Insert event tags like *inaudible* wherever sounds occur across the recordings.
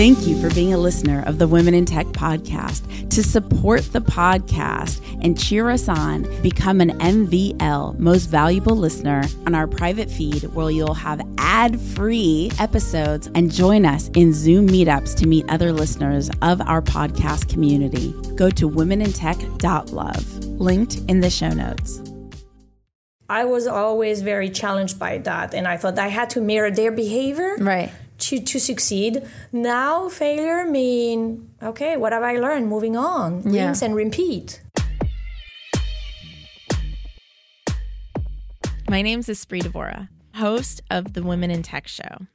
Thank you for being a listener of the Women in Tech podcast. To support the podcast and cheer us on, become an MVL, most valuable listener, on our private feed where you'll have ad free episodes and join us in Zoom meetups to meet other listeners of our podcast community. Go to womenintech.love, linked in the show notes. I was always very challenged by that, and I thought I had to mirror their behavior. Right to, to succeed. Now failure mean okay, what have I learned? Moving on. Yeah. Rinse and repeat. My name is Espree Devora, host of the Women in Tech Show.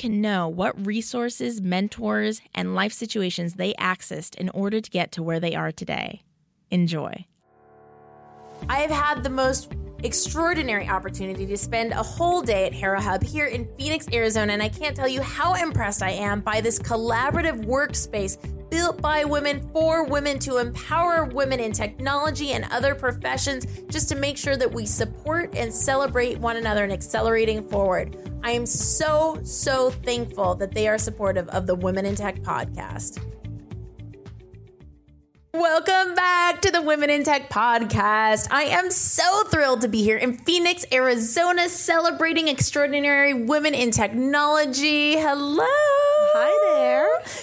can know what resources, mentors, and life situations they accessed in order to get to where they are today. Enjoy. I have had the most extraordinary opportunity to spend a whole day at Hera Hub here in Phoenix, Arizona, and I can't tell you how impressed I am by this collaborative workspace built by women for women to empower women in technology and other professions just to make sure that we support and celebrate one another and accelerating forward. I am so, so thankful that they are supportive of the Women in Tech podcast. Welcome back to the Women in Tech podcast. I am so thrilled to be here in Phoenix, Arizona, celebrating extraordinary women in technology. Hello.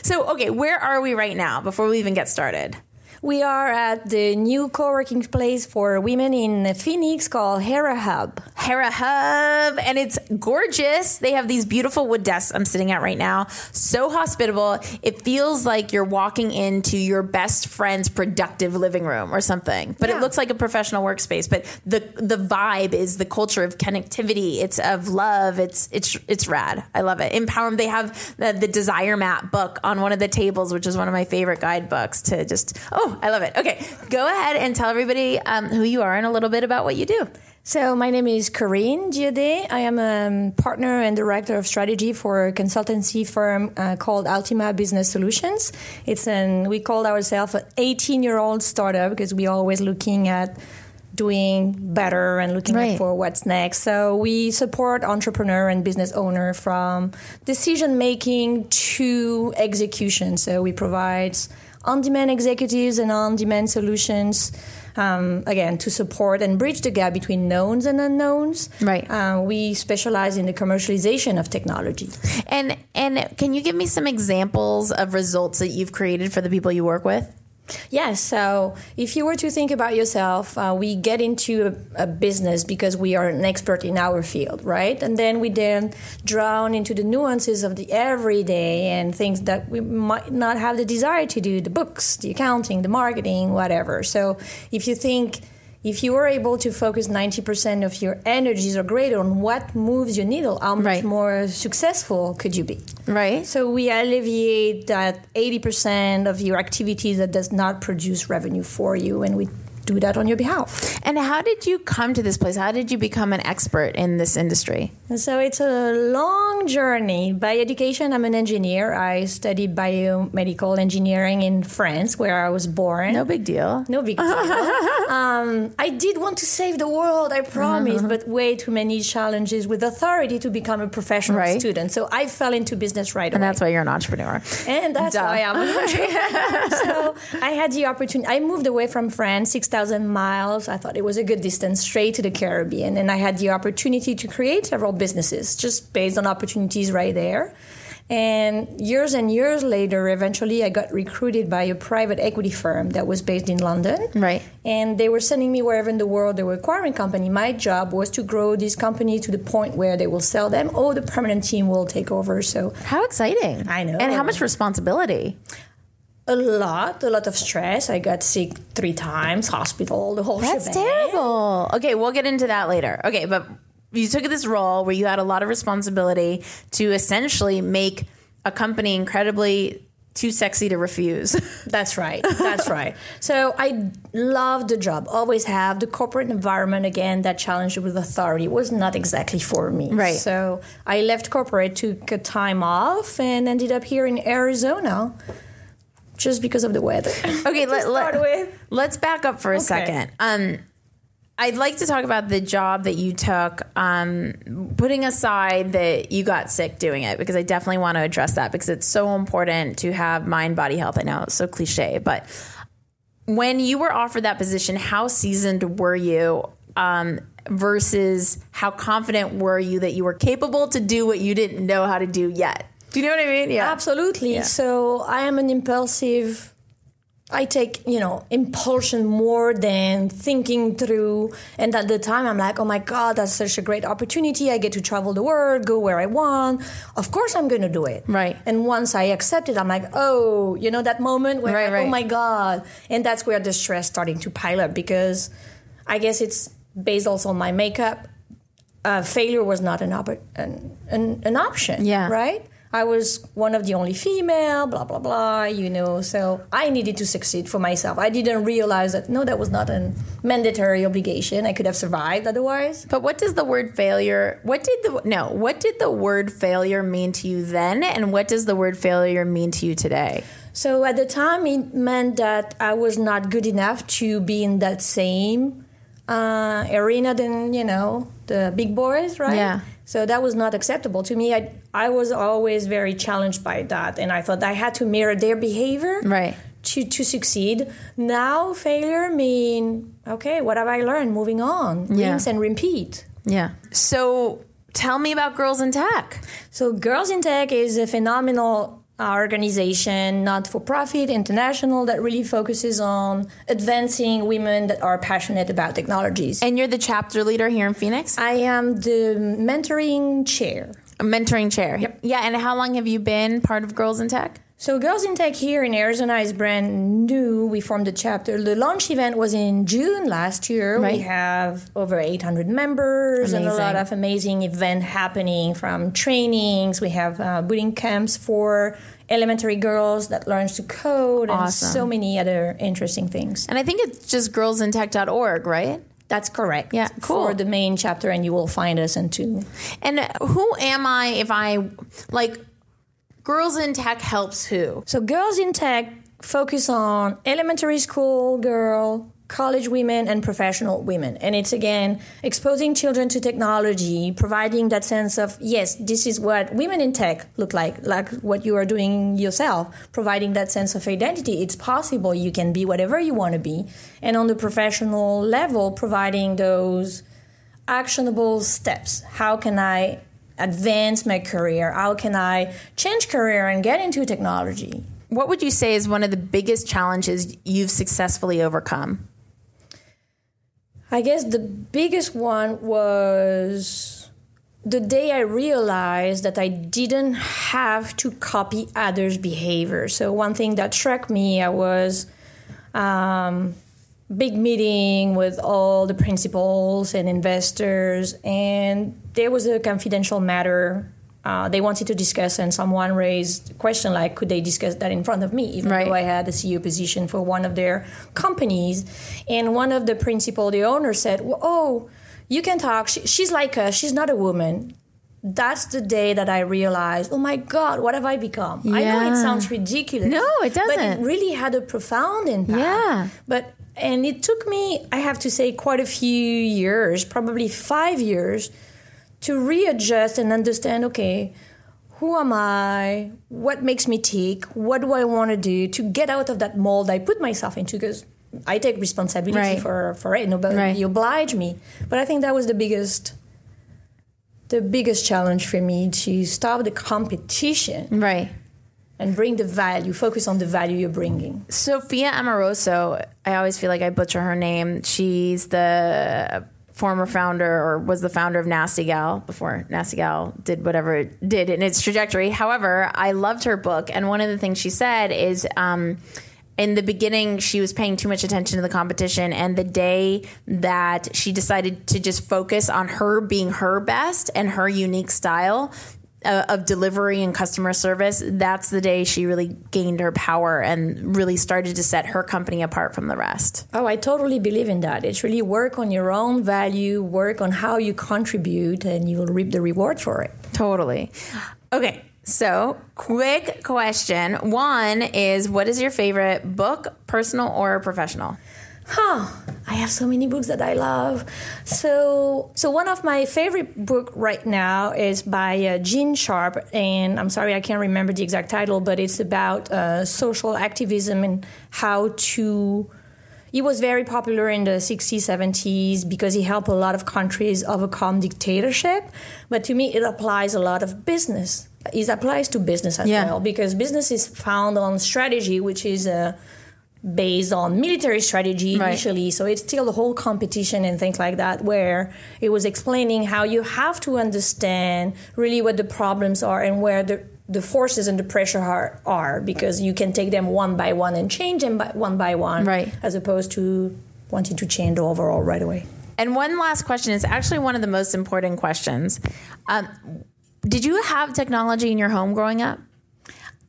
So, okay, where are we right now before we even get started? We are at the new co-working place for women in Phoenix called Hera Hub. Hera Hub, and it's gorgeous. They have these beautiful wood desks I'm sitting at right now. So hospitable. It feels like you're walking into your best friend's productive living room or something. But yeah. it looks like a professional workspace. But the the vibe is the culture of connectivity. It's of love. It's it's it's rad. I love it. Empowerment. They have the, the Desire Map book on one of the tables, which is one of my favorite guidebooks to just oh Oh, I love it. Okay, go ahead and tell everybody um, who you are and a little bit about what you do. So, my name is Carine Dieude. I am a partner and director of strategy for a consultancy firm uh, called Altima Business Solutions. It's an we call ourselves an 18 year old startup because we're always looking at doing better and looking right. for what's next. So we support entrepreneur and business owner from decision making to execution. So we provide on-demand executives and on-demand solutions. Um, again, to support and bridge the gap between knowns and unknowns. Right. Uh, we specialize in the commercialization of technology. And and can you give me some examples of results that you've created for the people you work with? Yes. So if you were to think about yourself, uh, we get into a, a, business because we are an expert in our field, right? And then we then drown into the nuances of the everyday and things that we might not have the desire to do the books, the accounting, the marketing, whatever. So if you think, if you are able to focus 90% of your energies or greater on what moves your needle, how much right. more successful could you be? Right. So we alleviate that 80% of your activities that does not produce revenue for you and we do that on your behalf. And how did you come to this place? How did you become an expert in this industry? So it's a long journey. By education, I'm an engineer. I studied biomedical engineering in France, where I was born. No big deal. No big deal. *laughs* um, I did want to save the world, I promise, uh-huh. but way too many challenges with authority to become a professional right. student. So I fell into business right and away. And that's why you're an entrepreneur. And that's Duh. why I'm an entrepreneur. *laughs* so I had the opportunity. I moved away from France, 6,000 miles. I thought it was a good distance straight to the Caribbean. And I had the opportunity to create several businesses just based on opportunities right there. And years and years later, eventually, I got recruited by a private equity firm that was based in London. Right. And they were sending me wherever in the world they were acquiring company. My job was to grow this company to the point where they will sell them or the permanent team will take over. So how exciting! I know. And how much responsibility? A lot, a lot of stress. I got sick three times, hospital, the whole That's shebang. terrible. Okay, we'll get into that later. Okay, but you took this role where you had a lot of responsibility to essentially make a company incredibly too sexy to refuse. *laughs* That's right. That's right. So I love the job. Always have the corporate environment again. That challenge with authority was not exactly for me. Right. So I left corporate, took a time off, and ended up here in Arizona, just because of the weather. *laughs* Okay, let, let, let's back up for a Okay. second. Um, I'd like to talk about the job that you took, um, putting aside that you got sick doing it, because I definitely want to address that because it's so important to have mind body health. I know it's so cliche, but when you were offered that position, how seasoned were you um, versus how confident were you that you were capable to do what you didn't know how to do yet? Do you know what I mean? Yeah. Absolutely. So I am an impulsive. I take, you know, impulsion more than thinking through. And at the time, I'm like, oh my God, that's such a great opportunity. I get to travel the world, go where I want. Of course, I'm going to do it. Right. And once I accept it, I'm like, oh, you know, that moment where, Right, like, right. oh my God. And that's where the stress starting to pile up because I guess it's based also on my makeup. Uh, failure was not an, oppor- an, an, an option. Yeah. Right? I was one of the only female, blah, blah, blah, you know. So I needed to succeed for myself. I didn't realize that, no, that was not a mandatory obligation. I could have survived otherwise. But what does the word failure? What did the no? What did the word failure mean to you then, and what does the word failure mean to you today? So at the time, it meant that I was not good enough to be in that same uh, arena than, you know, the big boys, right? Yeah. So that was not acceptable to me. I, I was always very challenged by that. And I thought I had to mirror their behavior. Right. to, to succeed. Now failure mean okay, what have I learned? Moving on. Yeah. Rinse and repeat. Yeah. So tell me about Girls in Tech. So Girls in Tech is a phenomenal Uh, organization, not for profit, international, that really focuses on advancing women that are passionate about technologies. And you're the chapter leader here in Phoenix, I am the mentoring chair. a mentoring chair. Yep. Yeah. And how long have you been part of Girls in Tech? So Girls in Tech here in Arizona is brand new. We formed the chapter. The launch event was in June last year. Right. We have over 800 members and a lot of amazing event happening from trainings. We have uh, boot camps for elementary girls that learns to code and Awesome. so many other interesting things. And I think it's just girlsintech.org, right? That's correct. Yeah, cool. For the main chapter, and you will find us in two. And who am I if I like Girls in Tech helps who? So Girls in Tech focus on elementary school girl, college women, and professional women. And it's again exposing children to technology, providing that sense of, yes, this is what women in tech look like, like what you are doing yourself, providing that sense of identity. It's possible you can be whatever you want to be. And on the professional level, providing those actionable steps. How can I advance my career? How can I change career and get into technology? What would you say is one of the biggest challenges you've successfully overcome? I guess the biggest one was the day I realized that I didn't have to copy others' behavior. So one thing that struck me, I was um, big meeting with all the principals and investors, and there was a confidential matter. Uh, they wanted to discuss, and someone raised a question like, could they discuss that in front of me, even Right. though I had a CEO position for one of their companies? And one of the principal, the owner, said, well, "Oh, you can talk. She, she's like us. She's not a woman." That's the day that I realized, oh my God, what have I become? I know it sounds ridiculous. No, it doesn't. But it really had a profound impact. Yeah. But and it took me, I have to say, quite a few years, probably five years, to readjust and understand. Okay, who am I? What makes me tick? What do I want to do to get out of that mold I put myself into? Because I take responsibility Right. for for it. Nobody Right. oblige me. But I think that was the biggest. The biggest challenge for me to stop the competition Right. and bring the value, focus on the value you're bringing. Sophia Amoruso, I always feel like I butcher her name. She's the former founder or was the founder of Nasty Gal before Nasty Gal did whatever it did in its trajectory. However, I loved her book. And one of the things she said is, um, in the beginning, she was paying too much attention to the competition. And the day that she decided to just focus on her being her best and her unique style, uh, of delivery and customer service, that's the day she really gained her power and really started to set her company apart from the rest. Oh, I totally believe in that. It's really work on your own value, work on how you contribute, and you'll reap the reward for it. Totally. Okay, so quick question. One is what is your favorite book, personal or professional? Huh. I have so many books that I love. So, so one of my favorite book right now is by uh, Gene Sharp, and I'm sorry I can't remember the exact title, but it's about uh, social activism and how to. He was very popular in the 60s, 70s because he helped a lot of countries overcome dictatorship. But to me, it applies a lot of business. It applies to business as Yeah. well because business is found on strategy, which is uh, based on military strategy Right. initially. So it's still the whole competition and things like that, where it was explaining how you have to understand really what the problems are and where the the forces and the pressure are, are because you can take them one by one and change them by, one by one, Right. As opposed to wanting to change the overall right away. And one last question is actually one of the most important questions. Um, did you have technology in your home growing up?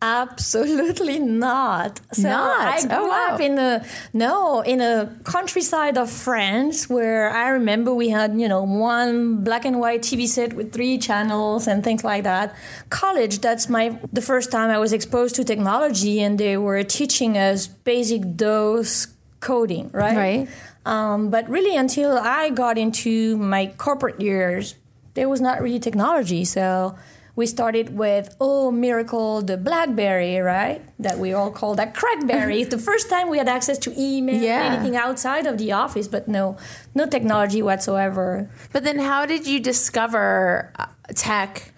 Absolutely not. So Not? I grew Oh, wow. up in a no in a countryside of France where I remember we had you know one black and white TV set with three channels and things like that. College, that's my the first time I was exposed to technology, and they were teaching us basic DOS coding, right? Right. Um, but really, until I got into my corporate years, there was not really technology. So we started with, oh, miracle, the Blackberry, right? That we all call that Crackberry. *laughs* It's the first time we had access to email, Yeah. anything outside of the office, but no, no technology whatsoever. But then how did you discover uh, tech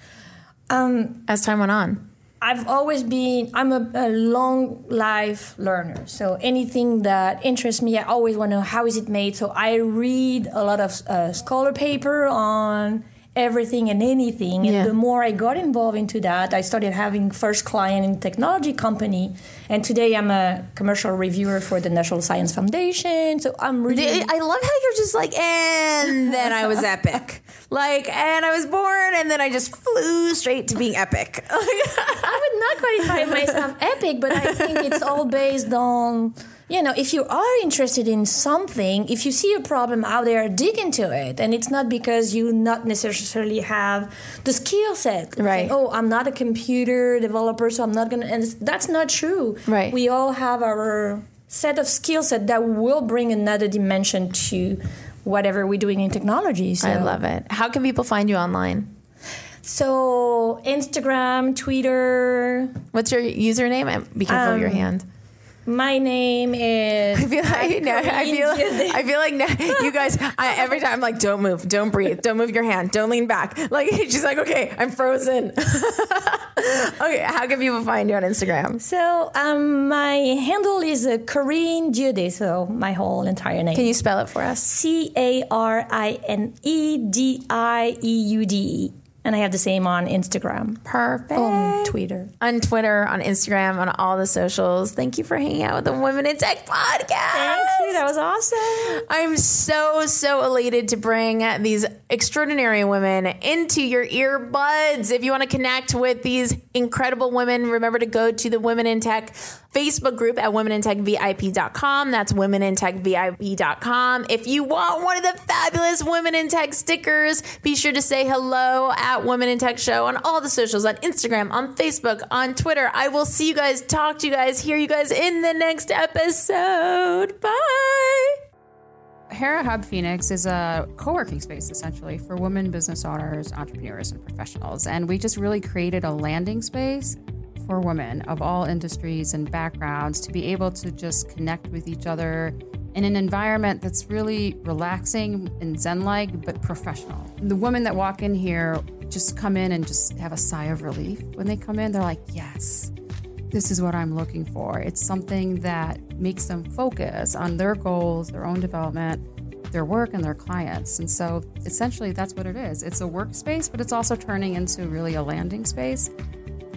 Um, as time went on? I've always been, I'm a, a long life learner. So anything that interests me, I always want to know how is it made. So I read a lot of uh, scholar paper on everything and anything. And Yeah. the more I got involved into that, I started having first client in technology company. And today I'm a commercial reviewer for the National Science Foundation. So I'm really... I love how you're just like, and then I was epic. *laughs* Like, and I was born, and then I just flew straight to being epic. *laughs* I would not qualify myself epic, but I think it's all based on, you know, if you are interested in something, if you see a problem out there, dig into it. And it's not because you not necessarily have the skill set. Right. oh, I'm not a computer developer, so I'm not going to. And that's not true. Right. We all have our set of skill set that will bring another dimension to whatever we're doing in technology. So. I love it. How can people find you online? So Instagram, Twitter. What's your username? And Be careful of your Um, hand. My name is. I feel like I feel *laughs* I feel like no, you guys. I, every time I'm like, don't move, don't breathe, don't move your hand, don't lean back. Like *laughs* she's like, okay, I'm frozen. *laughs* okay, how can people find you on Instagram? So um, my handle is uh, Carine Dieude, so my whole entire name. Can you spell it for us? C A R I N E D I E U D E. And I have the same on Instagram, Perfect. on Twitter. on Twitter, on Instagram, on all the socials. Thank you for hanging out with the Women in Tech podcast. Thank you. That was awesome. I'm so, so elated to bring these extraordinary women into your earbuds. If you want to connect with these incredible women, remember to go to the Women in Tech Facebook group at womenintechvip.com. That's womenintechvip.com. If you want one of the fabulous Women in Tech stickers, be sure to say hello at Women in Tech Show on all the socials on Instagram, on Facebook, on Twitter. I will see you guys, talk to you guys, hear you guys in the next episode. Bye. Hera Hub Phoenix is a co working space essentially for women business owners, entrepreneurs, and professionals. And we just really created a landing space for women of all industries and backgrounds to be able to just connect with each other in an environment that's really relaxing and zen like, but professional. The women that walk in here just come in and just have a sigh of relief. When they come in, they're like, yes, this is what I'm looking for. It's something that makes them focus on their goals, their own development, their work, and their clients. And so essentially, that's what it is. It's a workspace, but it's also turning into really a landing space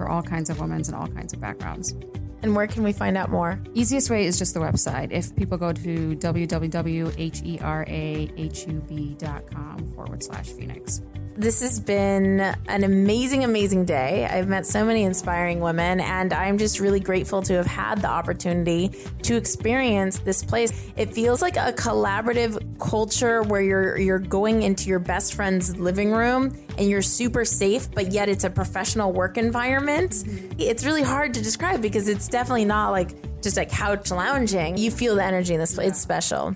for all kinds of women and all kinds of backgrounds. And where can we find out more? Easiest way is just the website. If people go to www.herahub.com forward slash Phoenix. This has been an amazing, amazing day. I've met so many inspiring women, and I'm just really grateful to have had the opportunity to experience this place. It feels like a collaborative culture where you're you're going into your best friend's living room and you're super safe, but yet it's a professional work environment. It's really hard to describe because it's definitely not like just a couch lounging. You feel the energy in this place. It's special.